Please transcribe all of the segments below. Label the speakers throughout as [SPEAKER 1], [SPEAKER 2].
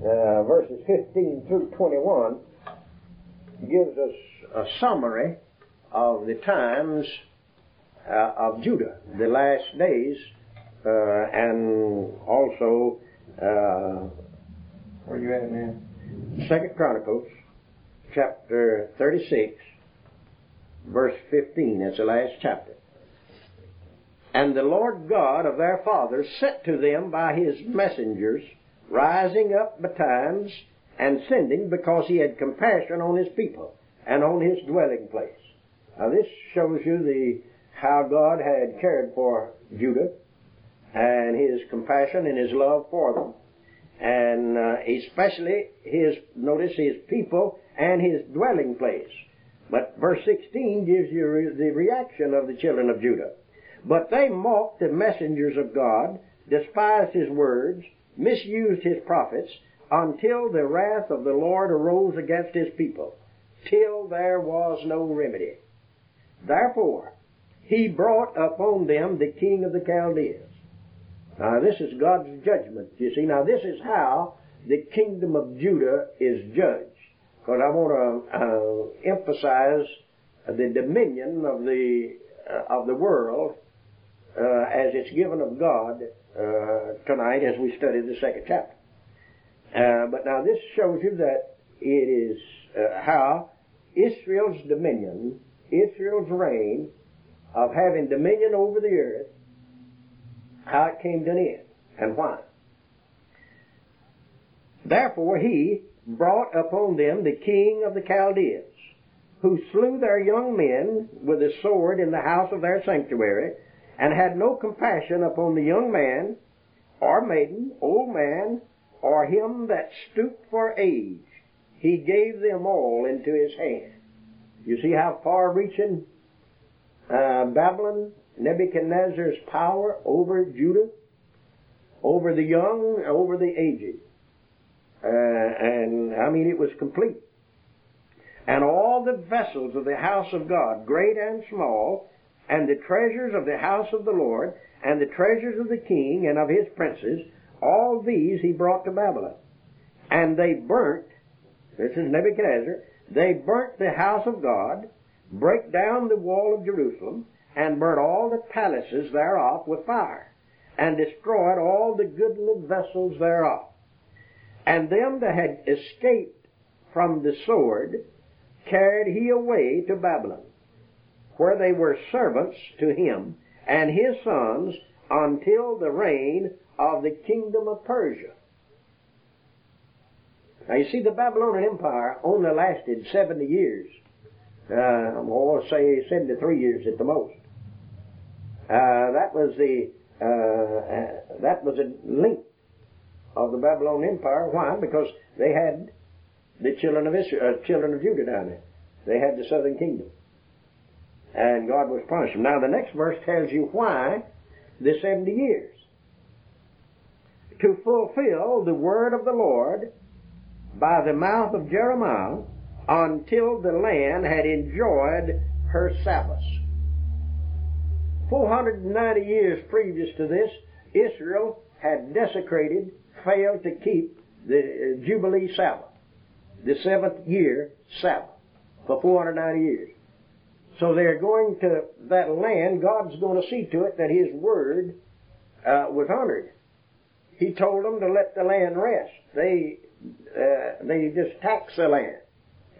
[SPEAKER 1] uh, verses 15 through 21, gives us a summary of the times uh, of Judah, the last days, uh, and also, uh, where you at now? Second Chronicles, chapter 36, verse 15. That's the last chapter. And the Lord God of their fathers sent to them by his messengers, rising up betimes and sending because he had compassion on his people and on his dwelling place. Now this shows you the how God had cared for Judah and his compassion and his love for them, and uh, especially his notice his people and his dwelling place. But verse 16 gives you re- the reaction of the children of Judah. But they mocked the messengers of God, despised his words, misused his prophets, until the wrath of the Lord arose against his people, till there was no remedy. Therefore, he brought upon them the king of the Chaldeans. Now, this is God's judgment, you see. Now, this is how the kingdom of Judah is judged. Because I want to uh, emphasize the dominion of the uh, of the world uh, as it's given of God tonight as we study the second chapter. Uh, but now this shows you that it is uh, how Israel's dominion, Israel's reign of having dominion over the earth, how it came to an end and why. Therefore he brought upon them the king of the Chaldeans, who slew their young men with a sword in the house of their sanctuary, and had no compassion upon the young man, or maiden, old man, or him that stooped for age. He gave them all into his hand. You see how far reaching uh, Babylon, Nebuchadnezzar's power over Judah, over the young, over the aged. Uh, and I mean, it was complete. And all the vessels of the house of God, great and small, and the treasures of the house of the Lord, and the treasures of the king and of his princes, all these he brought to Babylon. And they burnt, this is Nebuchadnezzar, they burnt the house of God, brake down the wall of Jerusalem, and burnt all the palaces thereof with fire, and destroyed all the goodly vessels thereof. And them that had escaped from the sword carried he away to Babylon, where they were servants to him and his sons until the reign of the kingdom of Persia. Now you see, the Babylonian Empire only lasted 70 years. Uh, or say 73 years at the most. Uh, that was the uh, uh, that was a length of the Babylonian Empire. Why? Because they had the children of Israel, uh, children of Judah down there. They had the southern kingdom, and God was punishing. Now the next verse tells you why the seventy years to fulfill the word of the Lord by the mouth of Jeremiah until the land had enjoyed her Sabbaths. 490 years previous to this, Israel had desecrated, failed to keep the uh, Jubilee Sabbath, the seventh year Sabbath, for 490 years. So they're going to that land, God's going to see to it that His word uh, was honored. He told them to let the land rest. They, uh, they just taxed the land,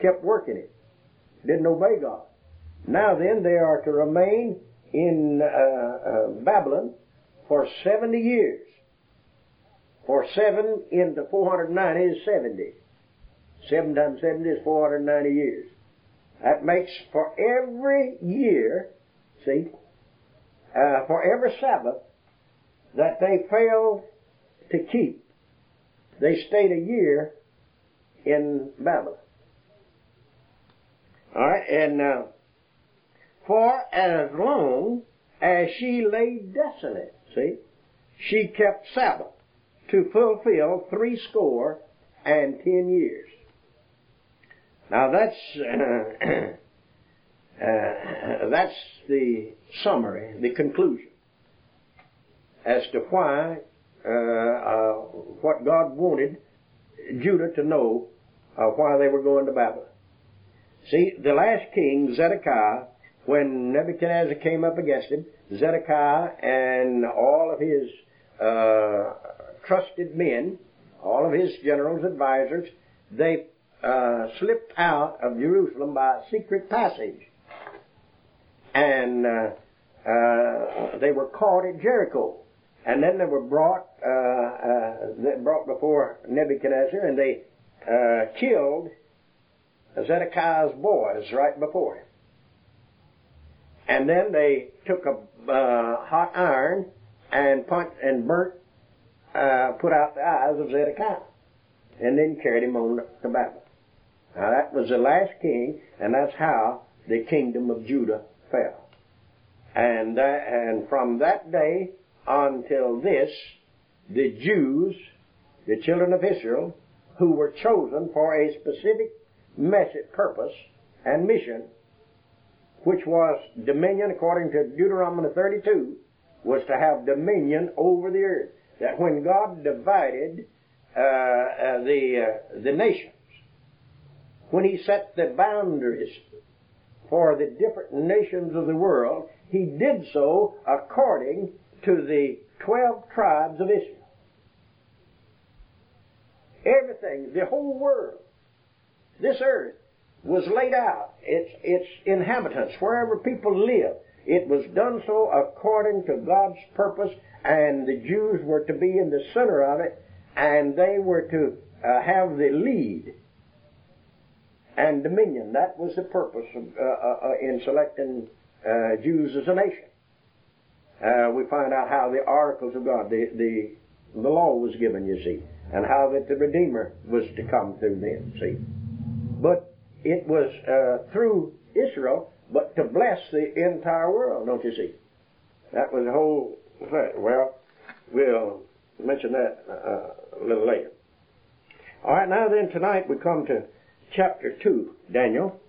[SPEAKER 1] kept working it, didn't obey God. Now then, they are to remain in uh, uh, Babylon for 70 years. For 7 into 490 is 70. 7 times 70 is 490 years. That makes for every year, see, uh, for every Sabbath that they failed to keep, they stayed a year in Babylon. All right, and uh, for as long as she lay desolate, see, she kept Sabbath to fulfill three score and ten years. Now that's uh, uh, that's the summary, the conclusion as to why uh, uh, what God wanted Judah to know uh, why they were going to Babylon. See, the last king, Zedekiah, when Nebuchadnezzar came up against him, Zedekiah and all of his uh, trusted men, all of his generals, advisors, they uh, slipped out of Jerusalem by a secret passage. And uh, uh, they were caught at Jericho. And then they were brought, uh, brought before Nebuchadnezzar, and they killed Zedekiah's boys right before him. And then they took a uh, hot iron and punched and burnt, uh, put out the eyes of Zedekiah, and then carried him on to Babylon. Now that was the last king, and that's how the kingdom of Judah fell. And uh, and from that day until this, the Jews, the children of Israel, who were chosen for a specific message, purpose, and mission, which was dominion, according to Deuteronomy 32, was to have dominion over the earth. That when God divided uh, uh, the uh, the nations, when He set the boundaries for the different nations of the world, He did so according to the twelve tribes of Israel. Everything, the whole world, this earth was laid out. Its, its inhabitants, wherever people live, it was done so according to God's purpose, and the Jews were to be in the center of it, and they were to uh, have the lead and dominion. That was the purpose of, uh, uh, uh in selecting uh, Jews as a nation. Uh, we find out how the oracles of God, the, the, the law was given, you see, and how that the Redeemer was to come through them, see. But it was uh, through Israel, but to bless the entire world, don't you see? That was the whole thing. Well, we'll mention that a little later. All right, now then, tonight we come to chapter 2, Daniel.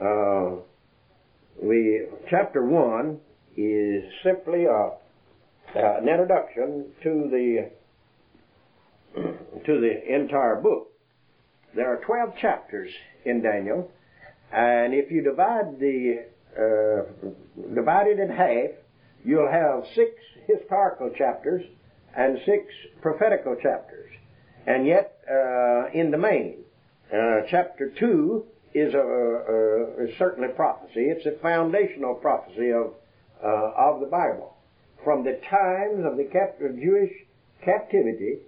[SPEAKER 1] Uh, we Chapter 1 is simply a, uh, an introduction to the to the entire book. There are 12 chapters in Daniel, and if you divide the uh, divide it in half, you'll have six historical chapters and six prophetical chapters. And yet, uh, in the main, uh, chapter two is a, a, is certainly prophecy. It's a foundational prophecy of uh, of the Bible. From the times of the cap- Jewish captivity,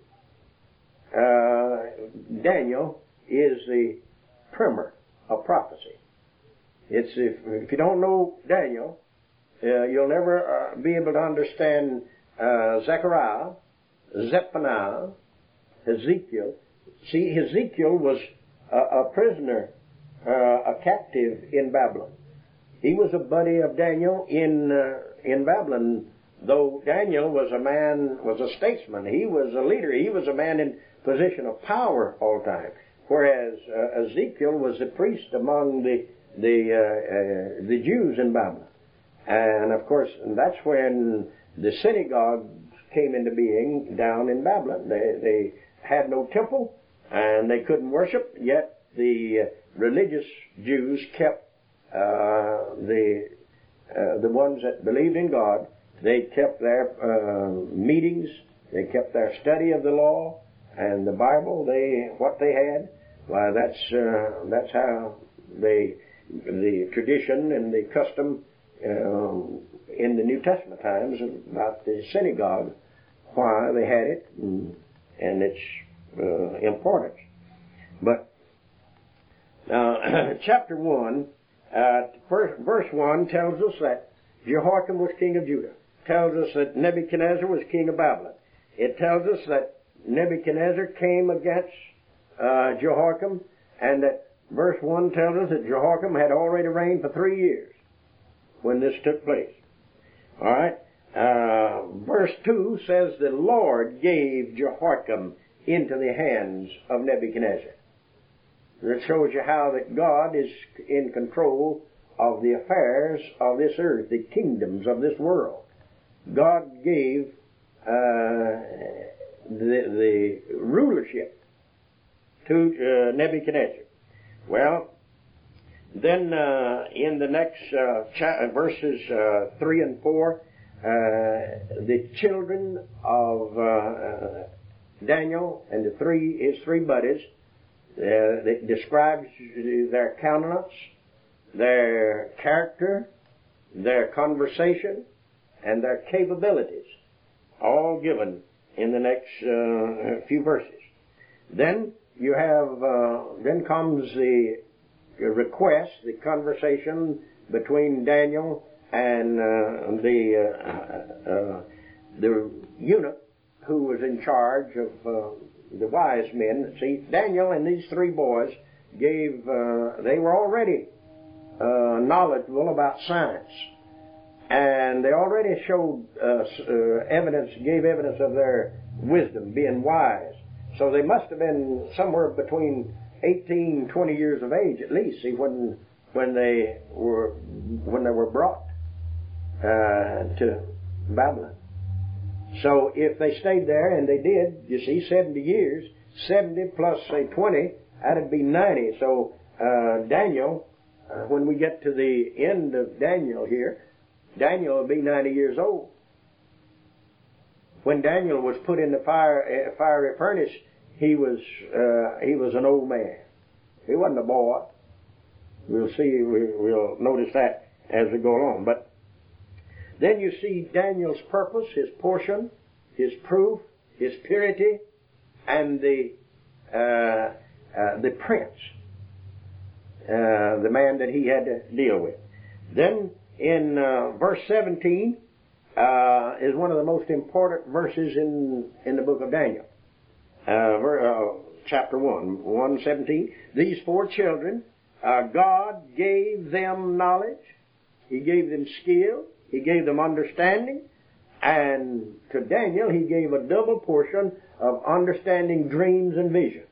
[SPEAKER 1] uh, Daniel is the primer of prophecy. It's if, if you don't know Daniel, uh, you'll never uh, be able to understand uh, Zechariah, Zephaniah, Ezekiel. See, Ezekiel was a, a prisoner, uh, a captive in Babylon. He was a buddy of Daniel in uh, in Babylon. Though Daniel was a man, was a statesman. He was a leader. He was a man in position of power all the time. Whereas uh, Ezekiel was a priest among the the uh, uh, the Jews in Babylon, and of course that's when the synagogue came into being down in Babylon. They they had no temple and they couldn't worship. Yet the uh, religious Jews kept uh, the uh, the ones that believed in God. They kept their meetings. They kept their study of the law and the Bible. They what they had why, that's uh, that's how they the tradition and the custom uh, in the New Testament times about the synagogue, why they had it, and, and its uh, importance. But now, chapter one, uh, verse, verse one tells us that Jehoiakim was king of Judah. Tells us that Nebuchadnezzar was king of Babylon. It tells us that Nebuchadnezzar came against uh, Jehoiakim And that verse 1 tells us that Jehoiakim had already reigned for three years when this took place. Alright? Uh, verse 2 says the Lord gave Jehoiakim into the hands of Nebuchadnezzar. It shows you how that God is in control of the affairs of this earth, the kingdoms of this world. God gave uh, the, the rulership to uh, Nebuchadnezzar. Well, then uh, in the next uh, cha- verses uh, 3 and 4, uh, the children of Daniel and the three his three buddies uh, it describes their countenance, their character, their conversation, and their capabilities, all given in the next uh, few verses. Then you have, uh, then comes the request, the conversation between Daniel and uh, the uh, uh, the eunuch who was in charge of uh, the wise men. See, Daniel and these three boys gave, uh, they were already uh, knowledgeable about science. And they already showed uh, uh, evidence, gave evidence of their wisdom, being wise. So they must have been somewhere between 18, 20 years of age at least, see, when, when they were, when they were brought uh, to Babylon. So if they stayed there, and they did, you see, 70 years, 70 plus, say, 20, that'd be 90. So uh, Daniel, uh, when we get to the end of Daniel here, Daniel will be 90 years old. When Daniel was put in the fire, uh, fiery furnace, he was uh, he was an old man. He wasn't a boy. We'll see. We'll notice that as we go along. But then you see Daniel's purpose, his portion, his proof, his purity, and the uh, uh, the prince, uh, the man that he had to deal with. Then in uh, verse 17 uh, is one of the most important verses in in the book of Daniel, uh, ver, chapter one, one seventeen. These four children, God gave them knowledge, He gave them skill, he gave them understanding, and to Daniel he gave a double portion of understanding dreams and visions.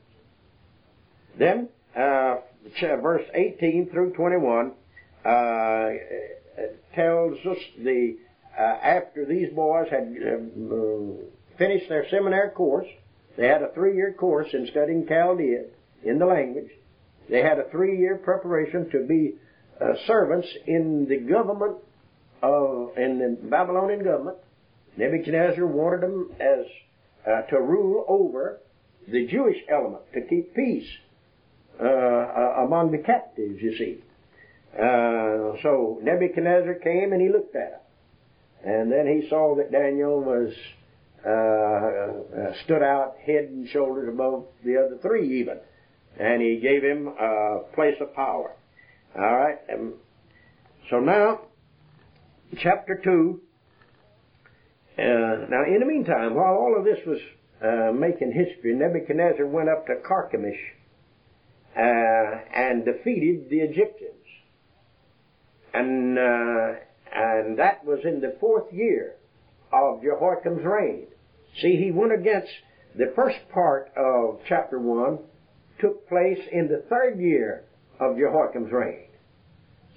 [SPEAKER 1] Then, uh, verse 18 through 21 uh, tells us the uh, after these boys had uh, finished their seminary course, they had a three-year course in studying Chaldea in the language. They had a three-year preparation to be uh, servants in the government of, in the Babylonian government, Nebuchadnezzar wanted them as uh, to rule over the Jewish element, to keep peace uh, uh, among the captives, you see. Uh, so Nebuchadnezzar came and he looked at them. And then he saw that Daniel was uh, uh, stood out head and shoulders above the other three even. And he gave him a place of power. All right. Um, so now chapter 2. Uh, now, in the meantime, while all of this was uh, making history, Nebuchadnezzar went up to Carchemish uh, and defeated the Egyptians. And, uh, and that was in the fourth year of Jehoiakim's reign. See, he went against the first part of chapter 1 took place in the third year of Jehoiakim's reign.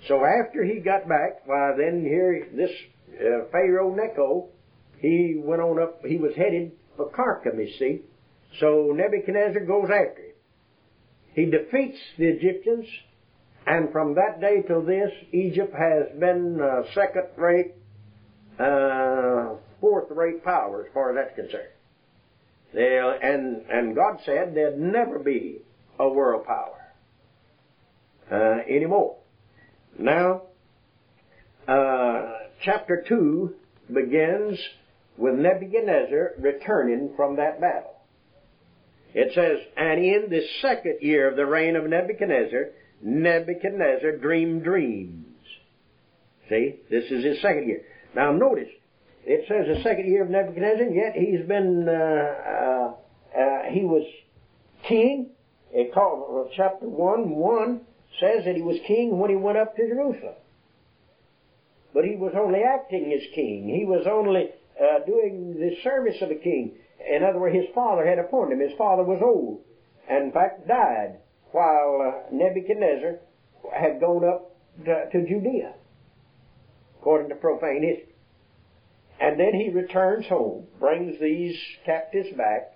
[SPEAKER 1] So after he got back, why then here this uh, Pharaoh Necho, he went on up. He was headed for Carchemish, see. So Nebuchadnezzar goes after him. He defeats the Egyptians, and from that day till this, Egypt has been uh, second-rate, uh, fourth-rate power as far as that's concerned. They'll, and and God said there'd never be a world power uh, anymore. Now, uh, chapter 2 begins with Nebuchadnezzar returning from that battle. It says, And in the second year of the reign of Nebuchadnezzar, Nebuchadnezzar dreamed dreams. See, this is his second year. Now notice, it says the second year of Nebuchadnezzar, yet he's been, uh, uh, uh, he was king it called, chapter 1, 1 says that he was king when he went up to Jerusalem. But he was only acting as king. He was only uh, doing the service of a king. In other words, his father had appointed him. His father was old, and in fact died while uh, Nebuchadnezzar had gone up to, to Judea, according to profane history. And then he returns home, brings these captives back,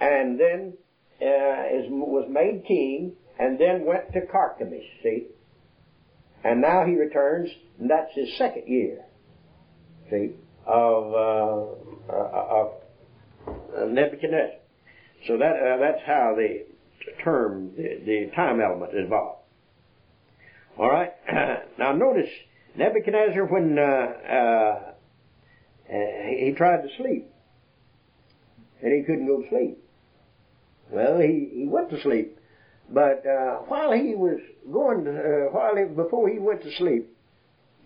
[SPEAKER 1] and then uh, is, was made king, and then went to Carchemish, see? And now he returns, and that's his second year, see, of, uh, uh, of Nebuchadnezzar. So that, uh, that's how the term, the, the time element is involved. All right. now notice Nebuchadnezzar when uh, uh, he, he tried to sleep, and he couldn't go to sleep. Well, he, he went to sleep, but uh, while he was going, uh, while he, before he went to sleep,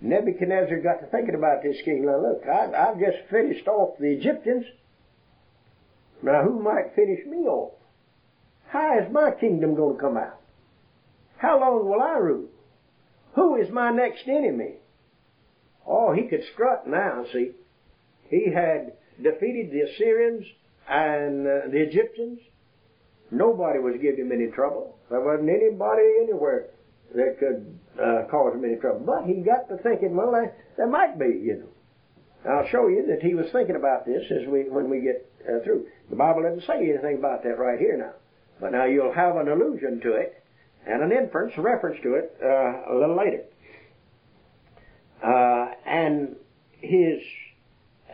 [SPEAKER 1] Nebuchadnezzar got to thinking about this king. Now look, I, I've just finished off the Egyptians. Now who might finish me off? How is my kingdom going to come out? How long will I rule? Who is my next enemy? Oh, he could strut now, see. He had defeated the Assyrians and uh, the Egyptians. Nobody was giving him any trouble. There wasn't anybody anywhere that could uh, cause him any trouble. But he got to thinking, well, there, there might be, you know. I'll show you that he was thinking about this as we when we get uh, through. The Bible doesn't say anything about that right here now. But now you'll have an allusion to it and an inference, a reference to it uh, a little later. Uh, and his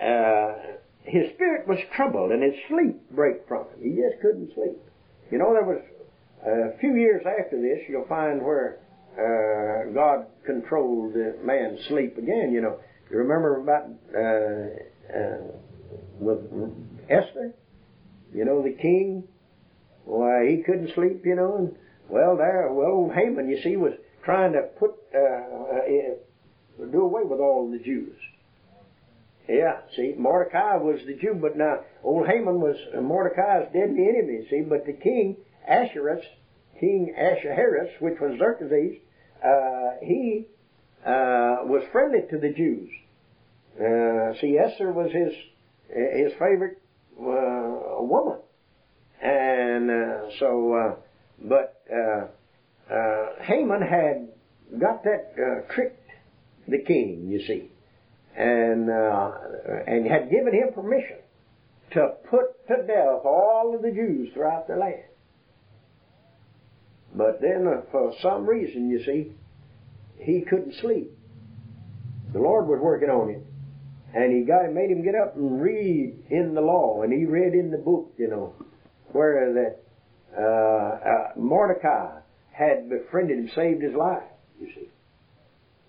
[SPEAKER 1] uh, his spirit was troubled, and his sleep broke from him. He just couldn't sleep. You know, there was a few years after this, you'll find where uh, God controlled man's sleep again. You know, you remember about uh, uh, with Esther? You know, the king. Why, he couldn't sleep. You know, and well, there, well, Haman, you see, was trying to put uh, uh, do away with all the Jews. Yeah, see, Mordecai was the Jew, but now old Haman was Mordecai's deadly enemy. See, but the king Ahasuerus, King Ahasuerus, which was Xerxes, uh, he uh, was friendly to the Jews. Uh, see, Esther was his his favorite uh, woman, and uh, so, uh, but uh Haman had got that tricked the king, you see and uh, and had given him permission to put to death all of the Jews throughout the land. But then, uh, for some reason, you see, he couldn't sleep. The Lord was working on him, and he got made him get up and read in the law, and he read in the book, you know, where that uh, uh, Mordecai had befriended him, saved his life. You see,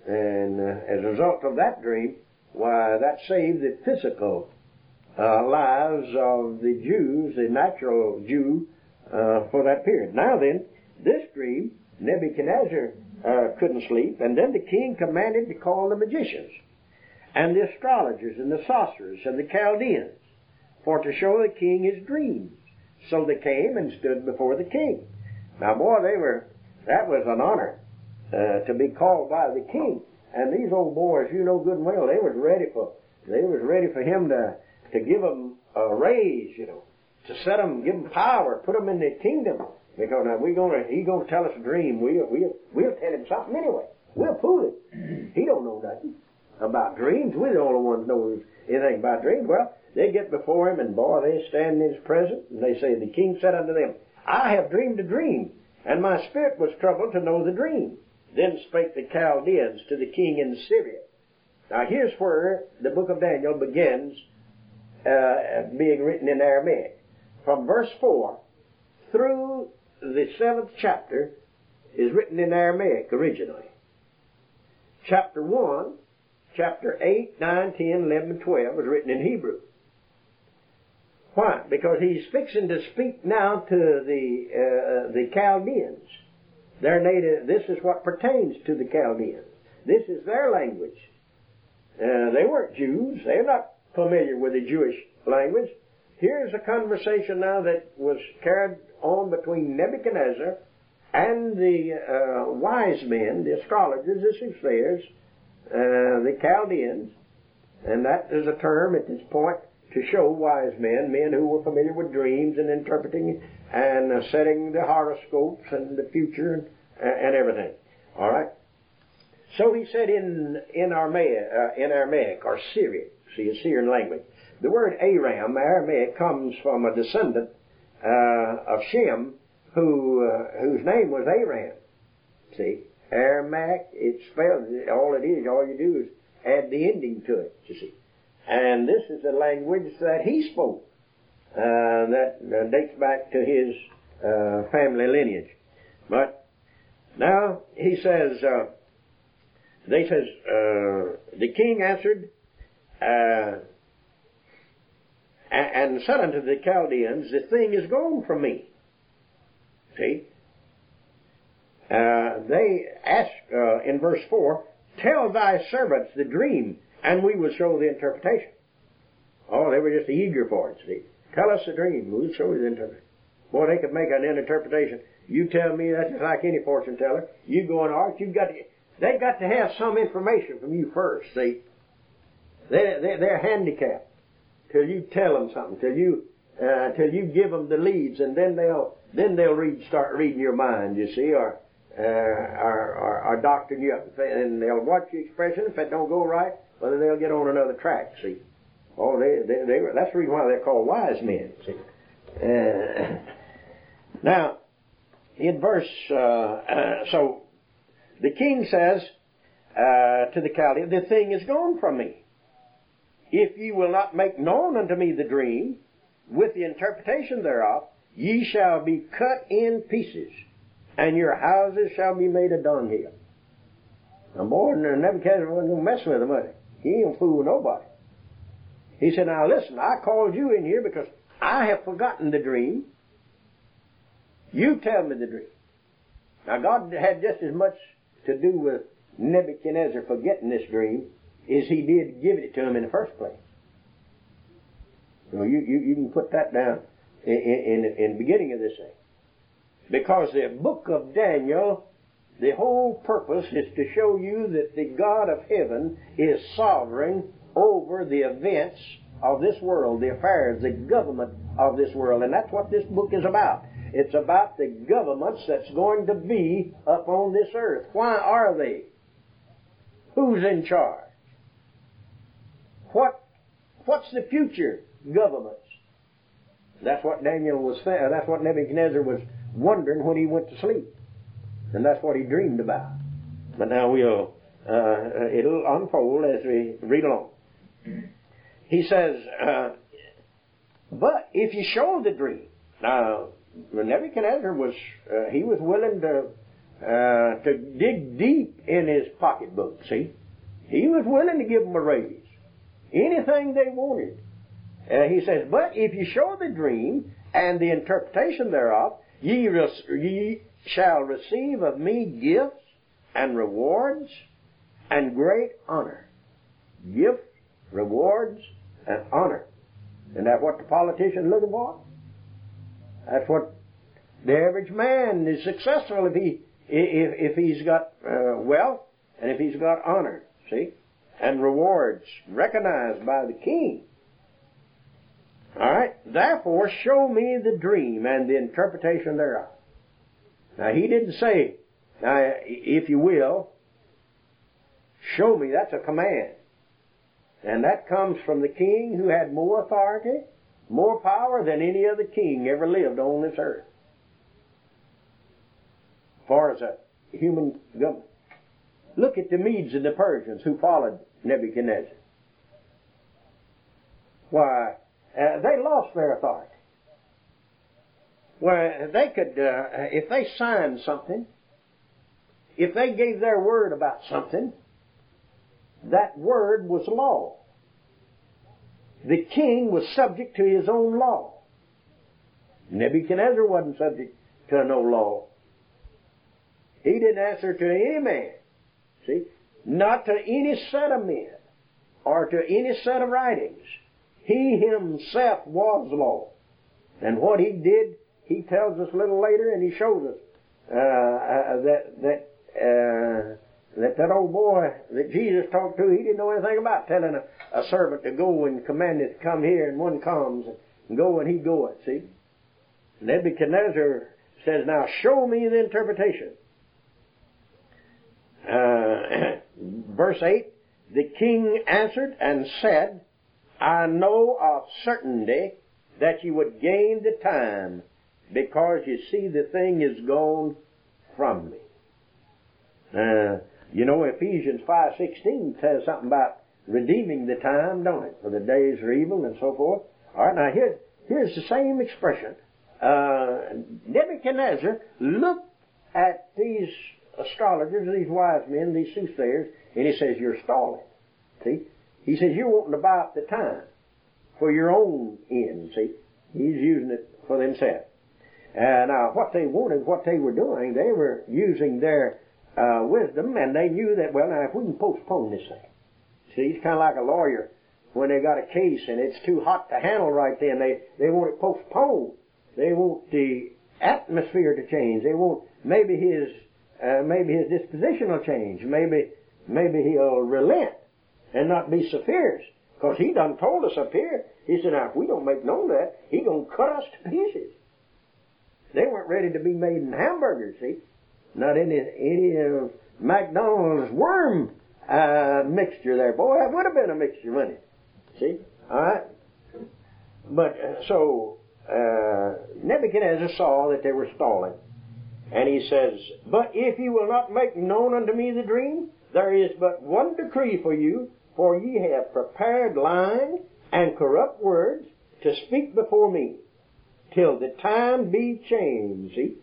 [SPEAKER 1] and uh, as a result of that dream, why, that saved the physical uh, lives of the Jews, the natural Jew, uh, for that period. Now then, this dream, Nebuchadnezzar uh, couldn't sleep, and then the king commanded to call the magicians, and the astrologers, and the sorcerers, and the Chaldeans, for to show the king his dreams. So they came and stood before the king. Now, boy, they were, that was an honor uh, to be called by the king. And these old boys, you know good and well, they was ready for they was ready for him to to give them a raise, you know, to set them, give them power, put them in the kingdom. Because now we gonna he gonna tell us a dream. We'll we'll we'll tell him something anyway. We'll fool him. He don't know nothing about dreams. We're the only ones knows anything about dreams. Well, they get before him, and boy, they stand in his presence, and they say, The king said unto them, I have dreamed a dream, and my spirit was troubled to know the dream. Then spake the Chaldeans to the king in Syriac. Now here's where the book of Daniel begins uh, being written in Aramaic. From verse 4 through the seventh chapter is written in Aramaic originally. Chapter 1, chapter 8, 9, 10, 11, 12 was written in Hebrew. Why? Because he's fixing to speak now to the, uh, the Chaldeans. Their native, this is what pertains to the Chaldeans. This is their language. Uh, they weren't Jews. They're not familiar with the Jewish language. here's a conversation now that was carried on between Nebuchadnezzar and the uh, wise men, the astrologers, the soothsayers, uh, the Chaldeans, and that is a term at this point to show wise men, men who were familiar with dreams and interpreting and uh, setting the horoscopes and the future and, and everything. All right. So he said in in Aramaic, uh, in Aramaic or Syriac, see, a Syrian language. The word Aram, Aramaic, comes from a descendant uh, of Shem, who uh, whose name was Aram. See, Aramaic, it's spelled. All it is, all you do is add the ending to it. You see, and this is the language that he spoke. Uh, that uh, dates back to his uh, family lineage. But now he says, uh, they says, uh, the king answered, uh, and said unto the Chaldeans, the thing is gone from me. See? Uh, they ask in verse 4, Tell thy servants the dream, and we will show the interpretation. Oh, they were just eager for it, see. Tell us the dream, we'll show you the interpretation. Boy, they could make an interpretation. You tell me that's just like any fortune teller. You go in art, you've got to, they got to have some information from you first, see. They, they, they're handicapped till you tell them something, till you, uh, till you give them the leads, and then they'll, then they'll read, start reading your mind, you see, or, uh, or, or, or doctoring you up, and they'll watch your expression. If it don't go right, well, then they'll get on another track, see. Oh, they, they, they, that's the reason why they're called wise men, see. Uh, now, in verse, uh, uh, so the king says uh, to the Chaldean, The thing is gone from me. If ye will not make known unto me the dream, with the interpretation thereof, ye shall be cut in pieces, and your houses shall be made a dunghill. Now, boy, Nebuchadnezzar wasn't going to mess with him, was he? He ain't fool nobody. He said, Now listen, I called you in here because I have forgotten the dream. You tell me the dream. Now, God had just as much to do with Nebuchadnezzar forgetting this dream as he did giving it to him in the first place. So you, you, you can put that down in, in, in the beginning of this thing. Because the book of Daniel, the whole purpose is to show you that the God of heaven is sovereign over the events of this world, the affairs, the government of this world. And that's what this book is about. It's about the governments that's going to be up on this earth. Why are they? Who's in charge? What, what's the future governments? That's what Daniel was, that's what Nebuchadnezzar was wondering when he went to sleep. And that's what he dreamed about. But now we'll, uh, it'll unfold as we read along. He says, uh, but if you show the dream, now Nebuchadnezzar was, uh, he was willing to, uh, to dig deep in his pocketbook, see? He was willing to give them a raise. Anything they wanted. Uh, he says, but if you show the dream and the interpretation thereof, ye, ye shall receive of me gifts and rewards and great honor. Gifts, rewards, and honor. Isn't that what the politician's looking for? That's what the average man is successful if he if, if he's got uh, wealth and if he's got honor. See, and rewards recognized by the king. All right. Therefore, show me the dream and the interpretation thereof. Now he didn't say, now, if you will, show me. That's a command. And that comes from the king who had more authority, more power than any other king ever lived on this earth. As far as a human government. Look at the Medes and the Persians who followed Nebuchadnezzar. Why, uh, they lost their authority. Well, they could, uh, if they signed something, if they gave their word about something, that word was law. The king was subject to his own law. Nebuchadnezzar wasn't subject to no law. He didn't answer to any man. See? Not to any set of men or to any set of writings. He himself was law. And what he did, he tells us a little later, and he shows us uh, uh, that that uh, that that old boy that Jesus talked to, he didn't know anything about telling a, a servant to go and command it to come here, and one comes and go and he goeth. See, Nebuchadnezzar says, "Now show me the interpretation." Uh, verse eight: The king answered and said, "I know of certainty that you would gain the time, because you see the thing is gone from me." Uh, you know, Ephesians 5.16 says something about redeeming the time, don't it? For the days are evil and so forth. All right, now here's, here's the same expression. Uh, Nebuchadnezzar looked at these astrologers, these wise men, these soothsayers, and he says, you're stalling. See? He says, you're wanting to buy up the time for your own end, see? He's using it for themselves. And uh, what they wanted, what they were doing, they were using their uh, wisdom, and they knew that, well, now if we can postpone this thing. See, it's kind of like a lawyer when they got a case and it's too hot to handle right then. They, they want it postponed. They want the atmosphere to change. They want maybe his, uh, maybe his disposition will change. Maybe, maybe he'll relent and not be so fierce. Because he done told us up here, he said, now if we don't make known that, he gonna cut us to pieces. They weren't ready to be made in hamburgers, see? Not any any of McDonald's worm uh, mixture there. Boy, that would have been a mixture, wouldn't it? See? All right. But uh, so uh, Nebuchadnezzar saw that they were stalling, and he says, "But if you will not make known unto me the dream, there is but one decree for you, for ye have prepared lying and corrupt words to speak before me, till the time be changed." See?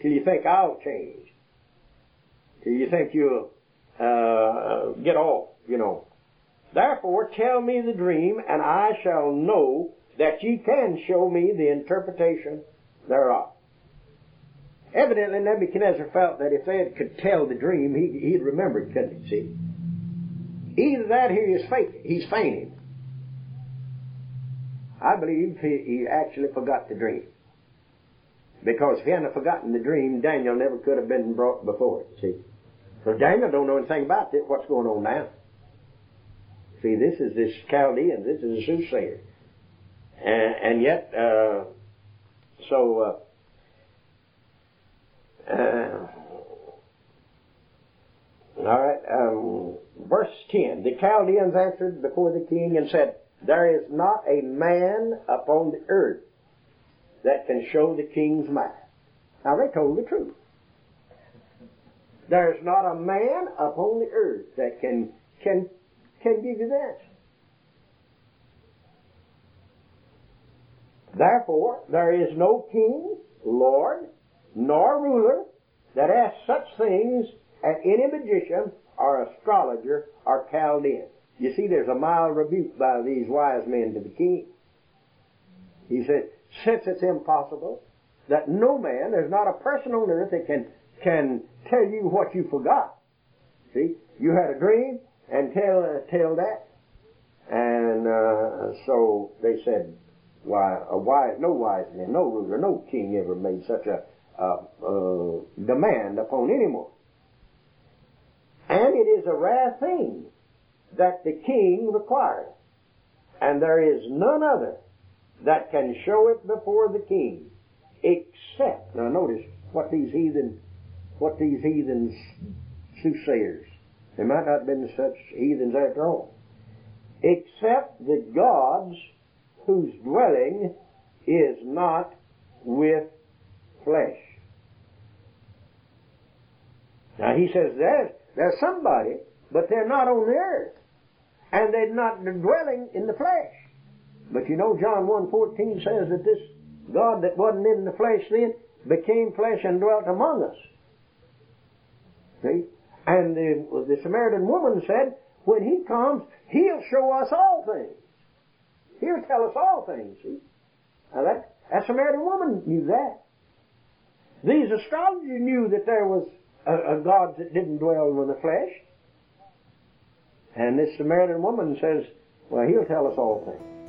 [SPEAKER 1] Till you think I'll change, till you think you'll uh, get off, you know. Therefore, tell me the dream, and I shall know that ye can show me the interpretation thereof. Evidently, Nebuchadnezzar felt that if they could tell the dream, he, he'd remember it, couldn't he? See? Either that, he is fake. He's feigning. I believe he, he actually forgot the dream. Because if he hadn't forgotten the dream, Daniel never could have been brought before it, see. So Daniel don't know anything about this, what's going on now. See, this is this Chaldean, this is a soothsayer. And, and yet, uh, so, uh, uh, all right, um, verse 10. The Chaldeans answered before the king and said, There is not a man upon the earth that can show the king's mind. Now they told the truth. There's not a man upon the earth that can can can give you that. Therefore, there is no king, lord, nor ruler that asks such things at any magician or astrologer or Chaldean. You see, there's a mild rebuke by these wise men to the king. He said, since it's impossible, that no man, there's not a person on earth that can, can tell you what you forgot. See, you had a dream and tell, uh, tell that. And, uh, so they said, why, a wise, no wise man, no ruler, no king ever made such a, uh, demand upon anyone. And it is a rare thing that the king requires. And there is none other that can show it before the king, except, now notice what these heathen, what these heathens soothsayers, they might not have been such heathens after all, except the gods whose dwelling is not with flesh. Now he says there's, there's somebody, but they're not on the earth. And they're not dwelling in the flesh. But you know John 1.14 says that this God that wasn't in the flesh then became flesh and dwelt among us. See? And the, the Samaritan woman said, when he comes, he'll show us all things. He'll tell us all things, see? Now that, that Samaritan woman knew that. These astrologers knew that there was a, a God that didn't dwell with the flesh. And this Samaritan woman says, well, he'll tell us all things.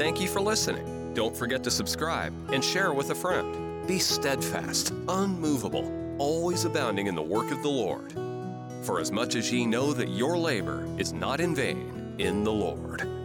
[SPEAKER 2] Thank you for listening. Don't forget to subscribe and share with a friend. Be steadfast, unmovable, always abounding in the work of the Lord. For as much as ye know that your labor is not in vain in the Lord.